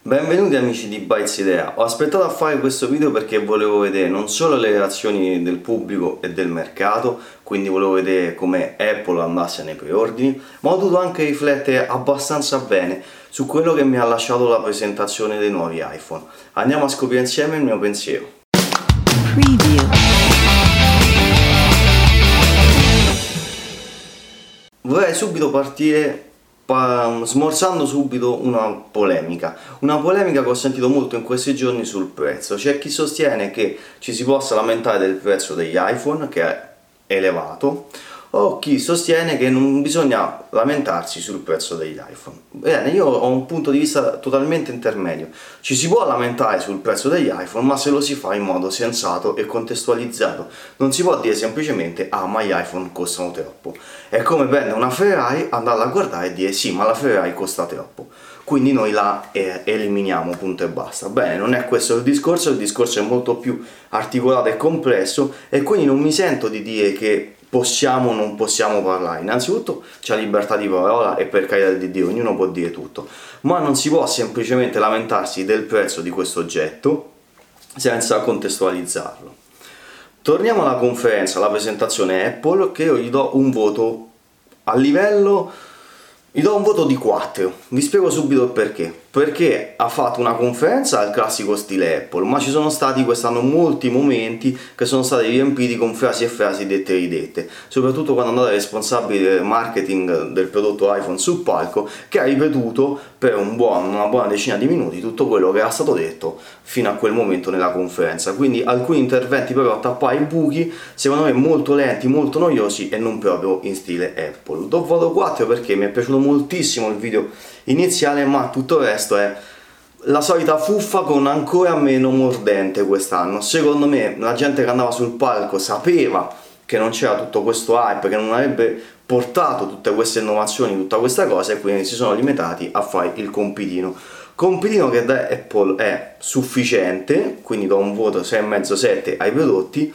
Benvenuti amici di Bytes Idea, ho aspettato a fare questo video perché volevo vedere non solo le reazioni del pubblico e del mercato, quindi volevo vedere come Apple andasse nei preordini, ma ho dovuto anche riflettere abbastanza bene su quello che mi ha lasciato la presentazione dei nuovi iPhone. Andiamo a scoprire insieme il mio pensiero. Preview. Vorrei subito partire smorzando subito una polemica, una polemica che ho sentito molto in questi giorni sul prezzo. C'è chi sostiene che ci si possa lamentare del prezzo degli iPhone, che è elevato, o chi sostiene che non bisogna lamentarsi sul prezzo degli iPhone. Bene, io ho un punto di vista totalmente intermedio. Ci si può lamentare sul prezzo degli iPhone, ma se lo si fa in modo sensato e contestualizzato. Non si può dire semplicemente ah, ma gli iPhone costano troppo. È come prendere una Ferrari, andarla a guardare e dire sì, ma la Ferrari costa troppo. Quindi noi la eh, eliminiamo, punto e basta. Bene, non è questo il discorso, il discorso è molto più articolato e complesso e quindi non mi sento di dire che possiamo o non possiamo parlare. Innanzitutto c'è libertà di parola e per carità di Dio ognuno può dire tutto, ma non si può semplicemente lamentarsi del prezzo di questo oggetto senza contestualizzarlo. Torniamo alla conferenza, alla presentazione Apple, che io gli do un voto a livello gli do un voto di 4, vi spiego subito il perché. Perché ha fatto una conferenza al classico stile Apple, ma ci sono stati quest'anno molti momenti che sono stati riempiti con frasi e frasi dette e ridette, soprattutto quando è andata responsabile del marketing del prodotto iPhone sul palco, che ha ripetuto per un buon, una buona decina di minuti tutto quello che era stato detto fino a quel momento nella conferenza. Quindi alcuni interventi però a tappare i buchi, secondo me molto lenti, molto noiosi e non proprio in stile Apple. Do voto 4 perché mi è piaciuto moltissimo il video iniziale, ma tutto il resto è la solita fuffa con ancora meno mordente quest'anno. Secondo me la gente che andava sul palco sapeva che non c'era tutto questo hype, che non avrebbe portato tutte queste innovazioni, tutta questa cosa e quindi si sono limitati a fare il compitino. Compitino che da Apple è sufficiente, quindi do un voto 6,5-7 ai prodotti,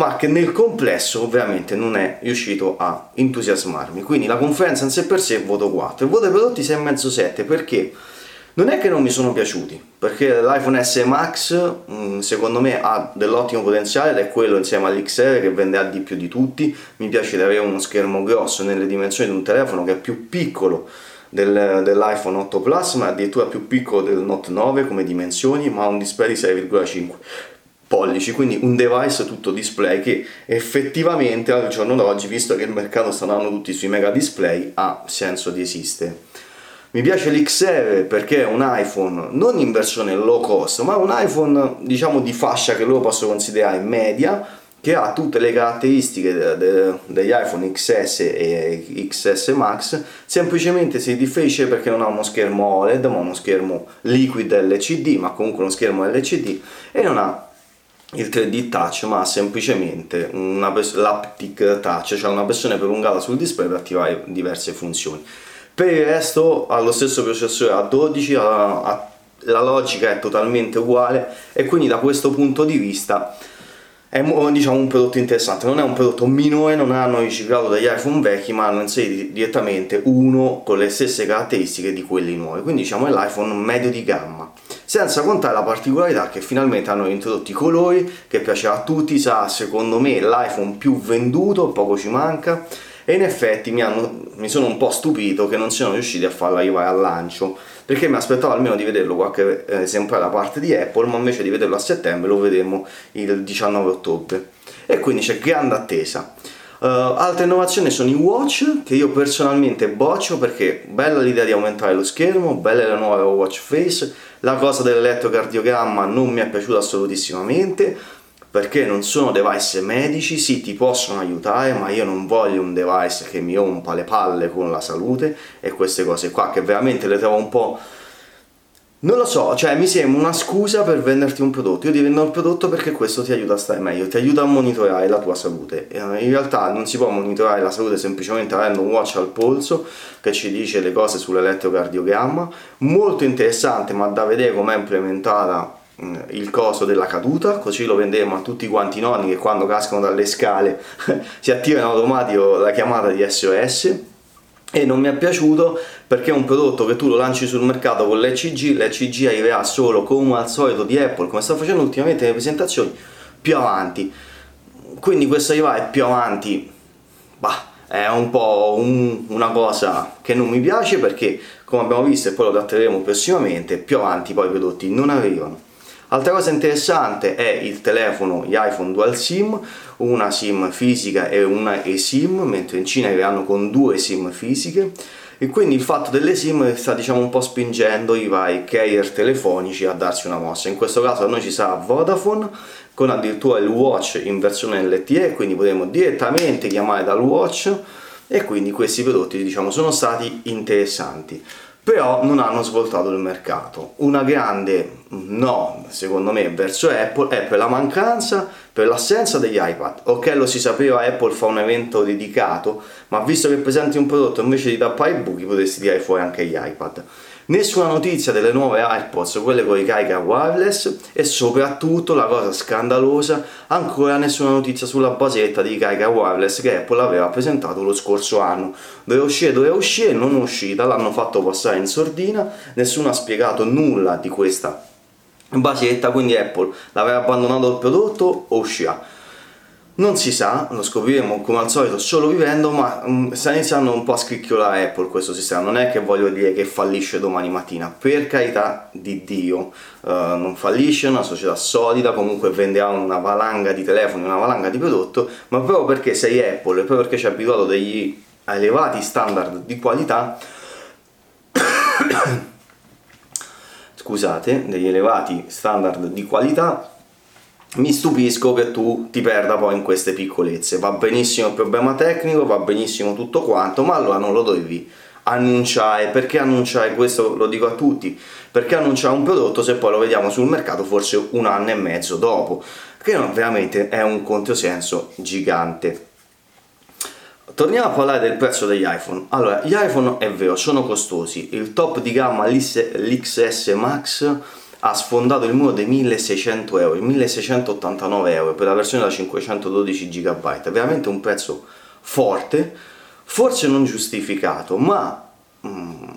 ma che nel complesso ovviamente non è riuscito a entusiasmarmi. Quindi la conferenza in sé per sé voto 4. Il voto ai prodotti 6,5-7 perché non è che non mi sono piaciuti, perché l'iPhone S Max mm, secondo me ha dell'ottimo potenziale ed è quello insieme all'XR che venderà di più di tutti. Mi piace di avere uno schermo grosso nelle dimensioni di un telefono che è più piccolo del, dell'iPhone 8 Plus, ma addirittura più piccolo del Note 9 come dimensioni, ma ha un display di 6,5 pollici, quindi un device tutto display che effettivamente al giorno d'oggi, visto che il mercato sta andando tutti sui mega display, ha senso di esistere. Mi piace l'XR perché è un iPhone non in versione low cost, ma un iPhone diciamo di fascia che loro possono considerare media, che ha tutte le caratteristiche de- de- degli iPhone XS e XS Max, semplicemente si differisce perché non ha uno schermo OLED, ma uno schermo liquid LCD, ma comunque uno schermo LCD, e non ha il 3D touch ma semplicemente una l'aptic touch cioè una pressione prolungata sul display per attivare diverse funzioni. Per il resto ha lo stesso processore A12 ha, ha, la logica è totalmente uguale e quindi da questo punto di vista è diciamo, un prodotto interessante, non è un prodotto minore, non hanno riciclato dagli iPhone vecchi, ma hanno inserito direttamente uno con le stesse caratteristiche di quelli nuovi, quindi diciamo è l'iPhone medio di gamma. Senza contare la particolarità che finalmente hanno introdotto i colori, che piaceva a tutti, sarà secondo me l'iPhone più venduto, poco ci manca, e in effetti mi, hanno, mi sono un po' stupito che non siano riusciti a farlo arrivare al lancio perché mi aspettavo almeno di vederlo qualche eh, esemplare da parte di Apple ma invece di vederlo a settembre lo vedremo il 19 ottobre. E quindi c'è grande attesa uh, altre innovazioni sono i watch che io personalmente boccio perché bella l'idea di aumentare lo schermo bella la nuova watch face la cosa dell'elettrocardiogramma non mi è piaciuta assolutissimamente perché non sono device medici, sì ti possono aiutare, ma io non voglio un device che mi rompa le palle con la salute e queste cose qua che veramente le trovo un po'... Non lo so, cioè mi sembra una scusa per venderti un prodotto. Io ti vendo un prodotto perché questo ti aiuta a stare meglio, ti aiuta a monitorare la tua salute. In realtà non si può monitorare la salute semplicemente avendo un watch al polso che ci dice le cose sull'elettrocardiogramma. Molto interessante, ma da vedere com'è implementata Mm, il coso della caduta, così lo venderemo a tutti quanti i nonni che quando cascano dalle scale si attiva in automatico la chiamata di SOS. E non mi è piaciuto perché è un prodotto che tu lo lanci sul mercato con l'ECG, l'ECG arriverà solo come al solito di Apple, come sta facendo ultimamente nelle presentazioni, più avanti. Quindi questo arrivare più avanti, bah, è un po' un, una cosa che non mi piace perché come abbiamo visto e poi lo tratteremo prossimamente, più avanti poi i prodotti non arrivano. Altra cosa interessante è il telefono, gli iPhone Dual SIM, una SIM fisica e una eSIM, mentre in Cina arriveranno con due SIM fisiche e quindi il fatto delle SIM sta diciamo un po' spingendo i vari carrier telefonici a darsi una mossa. In questo caso a noi ci sarà Vodafone con addirittura il watch in versione LTE, quindi potremo direttamente chiamare dal watch e quindi questi prodotti diciamo sono stati interessanti però non hanno svoltato il mercato. Una grande no, secondo me, verso Apple è per la mancanza, per l'assenza degli iPad. Ok, lo si sapeva, Apple fa un evento dedicato, ma visto che presenti un prodotto invece di tappare i buchi, potresti tirare fuori anche gli iPad. Nessuna notizia delle nuove AirPods, quelle con ricarica wireless e soprattutto la cosa scandalosa, ancora nessuna notizia sulla basetta di ricarica wireless che Apple aveva presentato lo scorso anno. Doveva uscire, doveva uscire, non è uscita, l'hanno fatto passare in sordina, nessuno ha spiegato nulla di questa basetta, quindi Apple l'aveva abbandonato il prodotto o uscirà. Non si sa, lo scopriremo come al solito solo vivendo, ma um, sta iniziando un po' a scricchiolare Apple questo sistema. Non è che voglio dire che fallisce domani mattina, per carità di Dio, uh, non fallisce, è una società solida, comunque venderà una valanga di telefoni, una valanga di prodotto, ma proprio perché sei Apple e proprio perché ci ha abituato degli elevati standard di qualità, scusate, degli elevati standard di qualità, mi stupisco che tu ti perda poi in queste piccolezze. Va benissimo il problema tecnico, va benissimo tutto quanto, ma allora non lo dovevi annunciare. Perché annunciare questo? Lo dico a tutti. Perché annunciare un prodotto se poi lo vediamo sul mercato forse un anno e mezzo dopo? Che veramente è un controsenso gigante. Torniamo a parlare del prezzo degli iPhone. Allora, gli iPhone è vero, sono costosi. Il top di gamma, l'XS Max ha sfondato il muro dei 1600 euro, 1689 euro per la versione da 512 GB, veramente un prezzo forte, forse non giustificato, ma mm,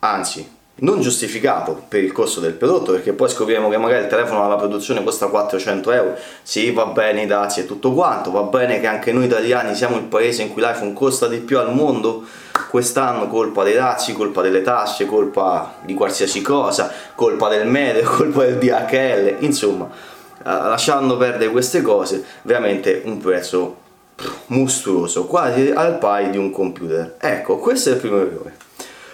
anzi non giustificato per il costo del prodotto perché poi scopriremo che magari il telefono alla produzione costa 400 euro. Sì va bene i dazi e tutto quanto va bene che anche noi italiani siamo il paese in cui l'iPhone costa di più al mondo quest'anno colpa dei dazi, colpa delle tasse, colpa di qualsiasi cosa, colpa del meteo, colpa del DHL, insomma, eh, lasciando perdere queste cose, veramente un prezzo mostruoso, quasi al pari di un computer. Ecco, questo è il primo errore.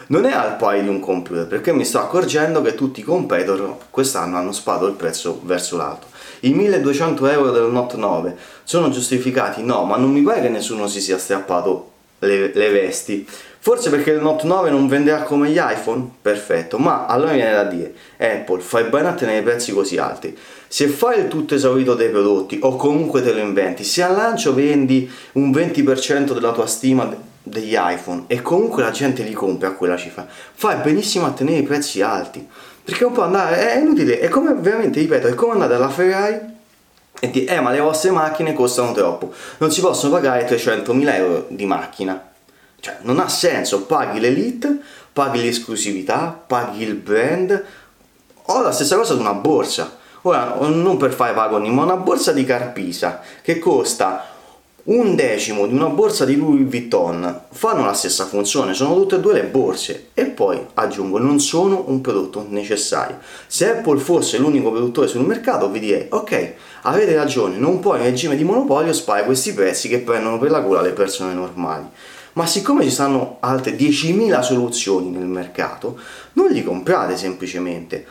Non è al pari di un computer, perché mi sto accorgendo che tutti i competitor quest'anno hanno sparato il prezzo verso l'alto. I 1200 euro del Note 9 sono giustificati? No, ma non mi pare che nessuno si sia strappato le, le vesti. Forse perché il Note 9 non venderà come gli iPhone? Perfetto, ma allora viene da dire, Apple, fai bene a tenere i prezzi così alti. Se fai il tutto esaurito dei prodotti o comunque te lo inventi, se al lancio vendi un 20% della tua stima degli iPhone e comunque la gente li compra a quella cifra, fai benissimo a tenere i prezzi alti. Perché non può andare, è inutile, è come veramente, ripeto, è come andare alla Ferrari e dire, eh ma le vostre macchine costano troppo, non si possono pagare 300.000 euro di macchina cioè, non ha senso, paghi l'elite, paghi l'esclusività, paghi il brand, o la stessa cosa di una borsa. Ora, non per fare paragoni, ma una borsa di Carpisa che costa un decimo di una borsa di Louis Vuitton. Fanno la stessa funzione, sono tutte e due le borse. E poi aggiungo non sono un prodotto necessario. Se Apple fosse l'unico produttore sul mercato vi direi ok, avete ragione, non puoi in regime di monopolio spare questi prezzi che prendono per la gola le persone normali ma siccome ci stanno altre 10.000 soluzioni nel mercato, non li comprate semplicemente.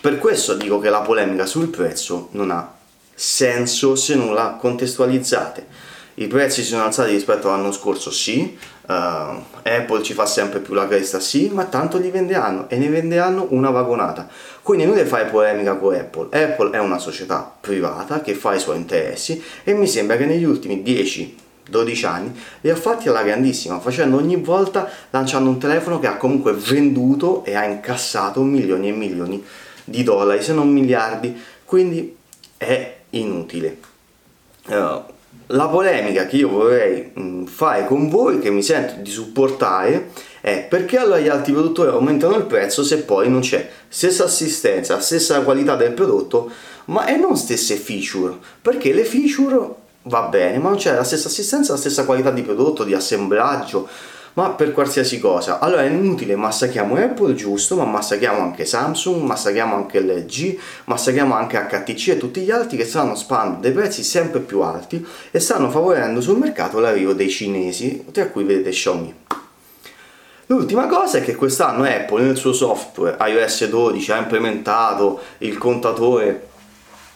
Per questo dico che la polemica sul prezzo non ha senso se non la contestualizzate. I prezzi si sono alzati rispetto all'anno scorso, sì, uh, Apple ci fa sempre più la cresta, sì, ma tanto li venderanno e ne venderanno una vagonata. Quindi non deve fare polemica con Apple. Apple è una società privata che fa i suoi interessi e mi sembra che negli ultimi 10 12 anni, li ha fatti alla grandissima, facendo ogni volta lanciando un telefono che ha comunque venduto e ha incassato milioni e milioni di dollari, se non miliardi, quindi è inutile. Uh, la polemica che io vorrei mh, fare con voi, che mi sento di supportare, è perché allora gli altri produttori aumentano il prezzo se poi non c'è stessa assistenza, stessa qualità del prodotto, ma e non stesse feature, perché le feature va bene, ma non c'è la stessa assistenza, la stessa qualità di prodotto, di assemblaggio, ma per qualsiasi cosa. Allora è inutile, massacchiamo Apple, giusto, ma massacchiamo anche Samsung, massacchiamo anche LG, massacchiamo anche HTC e tutti gli altri che stanno spandendo dei prezzi sempre più alti e stanno favorendo sul mercato l'arrivo dei cinesi, tra cui vedete Xiaomi. L'ultima cosa è che quest'anno Apple nel suo software iOS 12 ha implementato il contatore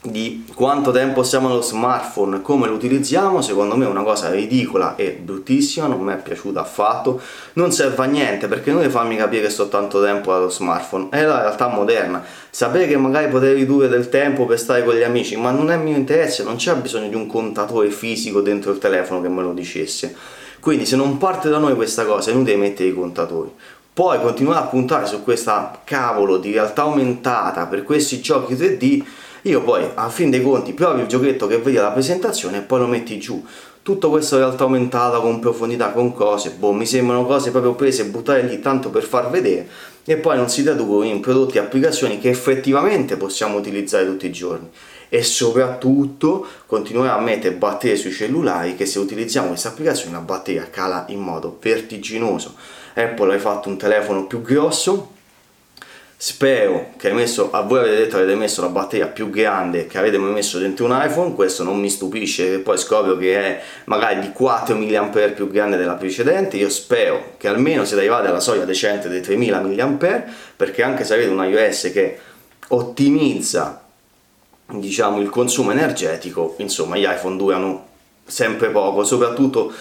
di quanto tempo siamo allo smartphone, come lo utilizziamo, secondo me è una cosa ridicola e bruttissima, non mi è piaciuta affatto, non serve a niente perché non farmi capire che sto tanto tempo allo smartphone, è la realtà moderna, sapere che magari potrei ridurre del tempo per stare con gli amici, ma non è mio interesse, non c'è bisogno di un contatore fisico dentro il telefono che me lo dicesse, quindi se non parte da noi questa cosa è inutile mettere i contatori, poi continuare a puntare su questa cavolo di realtà aumentata per questi giochi 3D io poi a fin dei conti provi il giochetto che vedi alla presentazione e poi lo metti giù. Tutto questo in realtà aumentata con profondità con cose boh mi sembrano cose proprio prese e buttate lì tanto per far vedere e poi non si traducono in prodotti e applicazioni che effettivamente possiamo utilizzare tutti i giorni. E soprattutto continuare a mettere batterie sui cellulari che se utilizziamo queste applicazioni la batteria cala in modo vertiginoso. Apple ha fatto un telefono più grosso Spero che messo, a voi avete detto avete messo la batteria più grande che avete mai messo dentro un iPhone, questo non mi stupisce che poi scopro che è magari di 4 mAh più grande della precedente, io spero che almeno siete arrivati alla soglia decente dei 3000 mAh, perché anche se avete un iOS che ottimizza diciamo, il consumo energetico, insomma gli iPhone durano sempre poco, soprattutto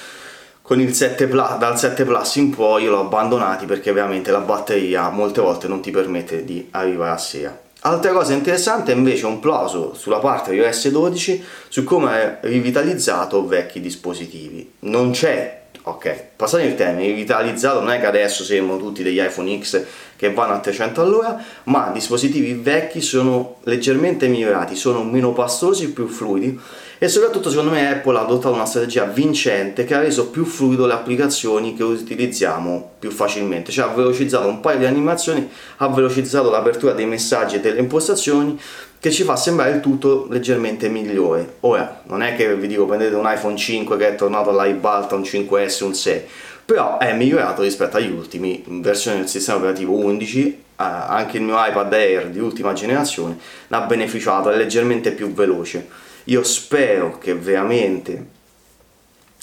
con il 7 Plus, dal 7 Plus in poi l'ho abbandonato perché veramente la batteria molte volte non ti permette di arrivare a sera. Altra cosa interessante è invece un plauso sulla parte iOS 12 su come è rivitalizzato vecchi dispositivi. Non c'è, ok, passate il termine, rivitalizzato non è che adesso sembrano tutti degli iPhone X che vanno a 300 all'ora, ma dispositivi vecchi sono leggermente migliorati, sono meno pastosi, più fluidi. E soprattutto secondo me Apple ha adottato una strategia vincente che ha reso più fluido le applicazioni che utilizziamo più facilmente, cioè ha velocizzato un paio di animazioni, ha velocizzato l'apertura dei messaggi e delle impostazioni che ci fa sembrare il tutto leggermente migliore. Ora, non è che vi dico prendete un iPhone 5 che è tornato all'iBalta, un 5S, un 6, però è migliorato rispetto agli ultimi, in versione del sistema operativo 11, eh, anche il mio iPad Air di ultima generazione ne ha beneficiato, è leggermente più veloce. Io spero che veramente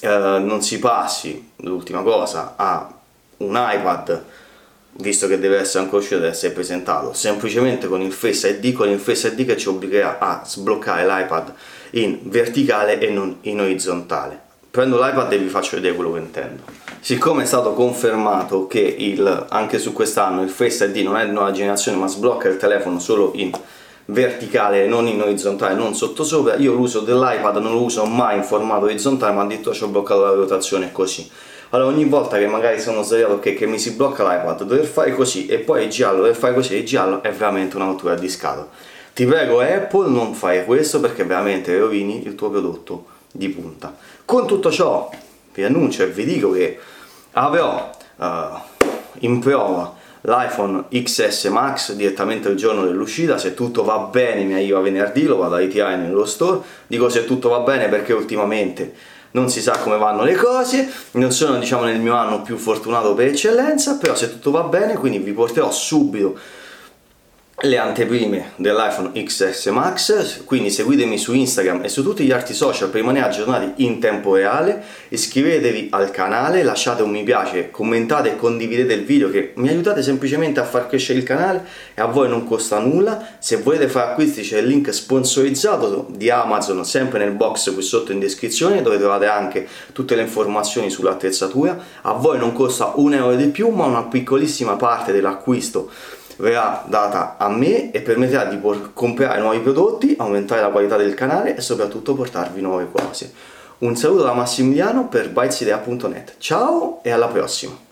eh, non si passi, l'ultima cosa, a un iPad visto che deve essere ancora uscito deve essere presentato. Semplicemente con il Face ID con il Face ID che ci obbligherà a sbloccare l'iPad in verticale e non in orizzontale prendo l'iPad e vi faccio vedere quello che intendo siccome è stato confermato che il, anche su quest'anno il Face ID non è di nuova generazione ma sblocca il telefono solo in verticale non in orizzontale, non sottosopra. Io l'uso dell'iPad non lo uso mai in formato orizzontale, ma addirittura ci ho bloccato la rotazione così. Allora ogni volta che magari sono sbagliato che, che mi si blocca l'iPad, dover fare così e poi il giallo, dover fare così e giallo è veramente una rottura di scatola. Ti prego Apple non fare questo perché veramente rovini il tuo prodotto di punta. Con tutto ciò vi annuncio e vi dico che avrò uh, in prova l'iPhone XS Max direttamente il giorno dell'uscita, se tutto va bene mi arriva venerdì, lo vado a ritirare nello store, dico se tutto va bene perché ultimamente non si sa come vanno le cose, non sono diciamo nel mio anno più fortunato per eccellenza, però se tutto va bene quindi vi porterò subito le anteprime dell'iPhone XS Max, quindi seguitemi su Instagram e su tutti gli altri social per rimanere aggiornati in tempo reale, iscrivetevi al canale, lasciate un mi piace, commentate e condividete il video che mi aiutate semplicemente a far crescere il canale e a voi non costa nulla, se volete fare acquisti c'è il link sponsorizzato di Amazon sempre nel box qui sotto in descrizione dove trovate anche tutte le informazioni sull'attrezzatura, a voi non costa un euro di più ma una piccolissima parte dell'acquisto verrà data a me e permetterà di comprare nuovi prodotti, aumentare la qualità del canale e soprattutto portarvi nuove cose. Un saluto da Massimiliano per bytesidea.net. Ciao e alla prossima!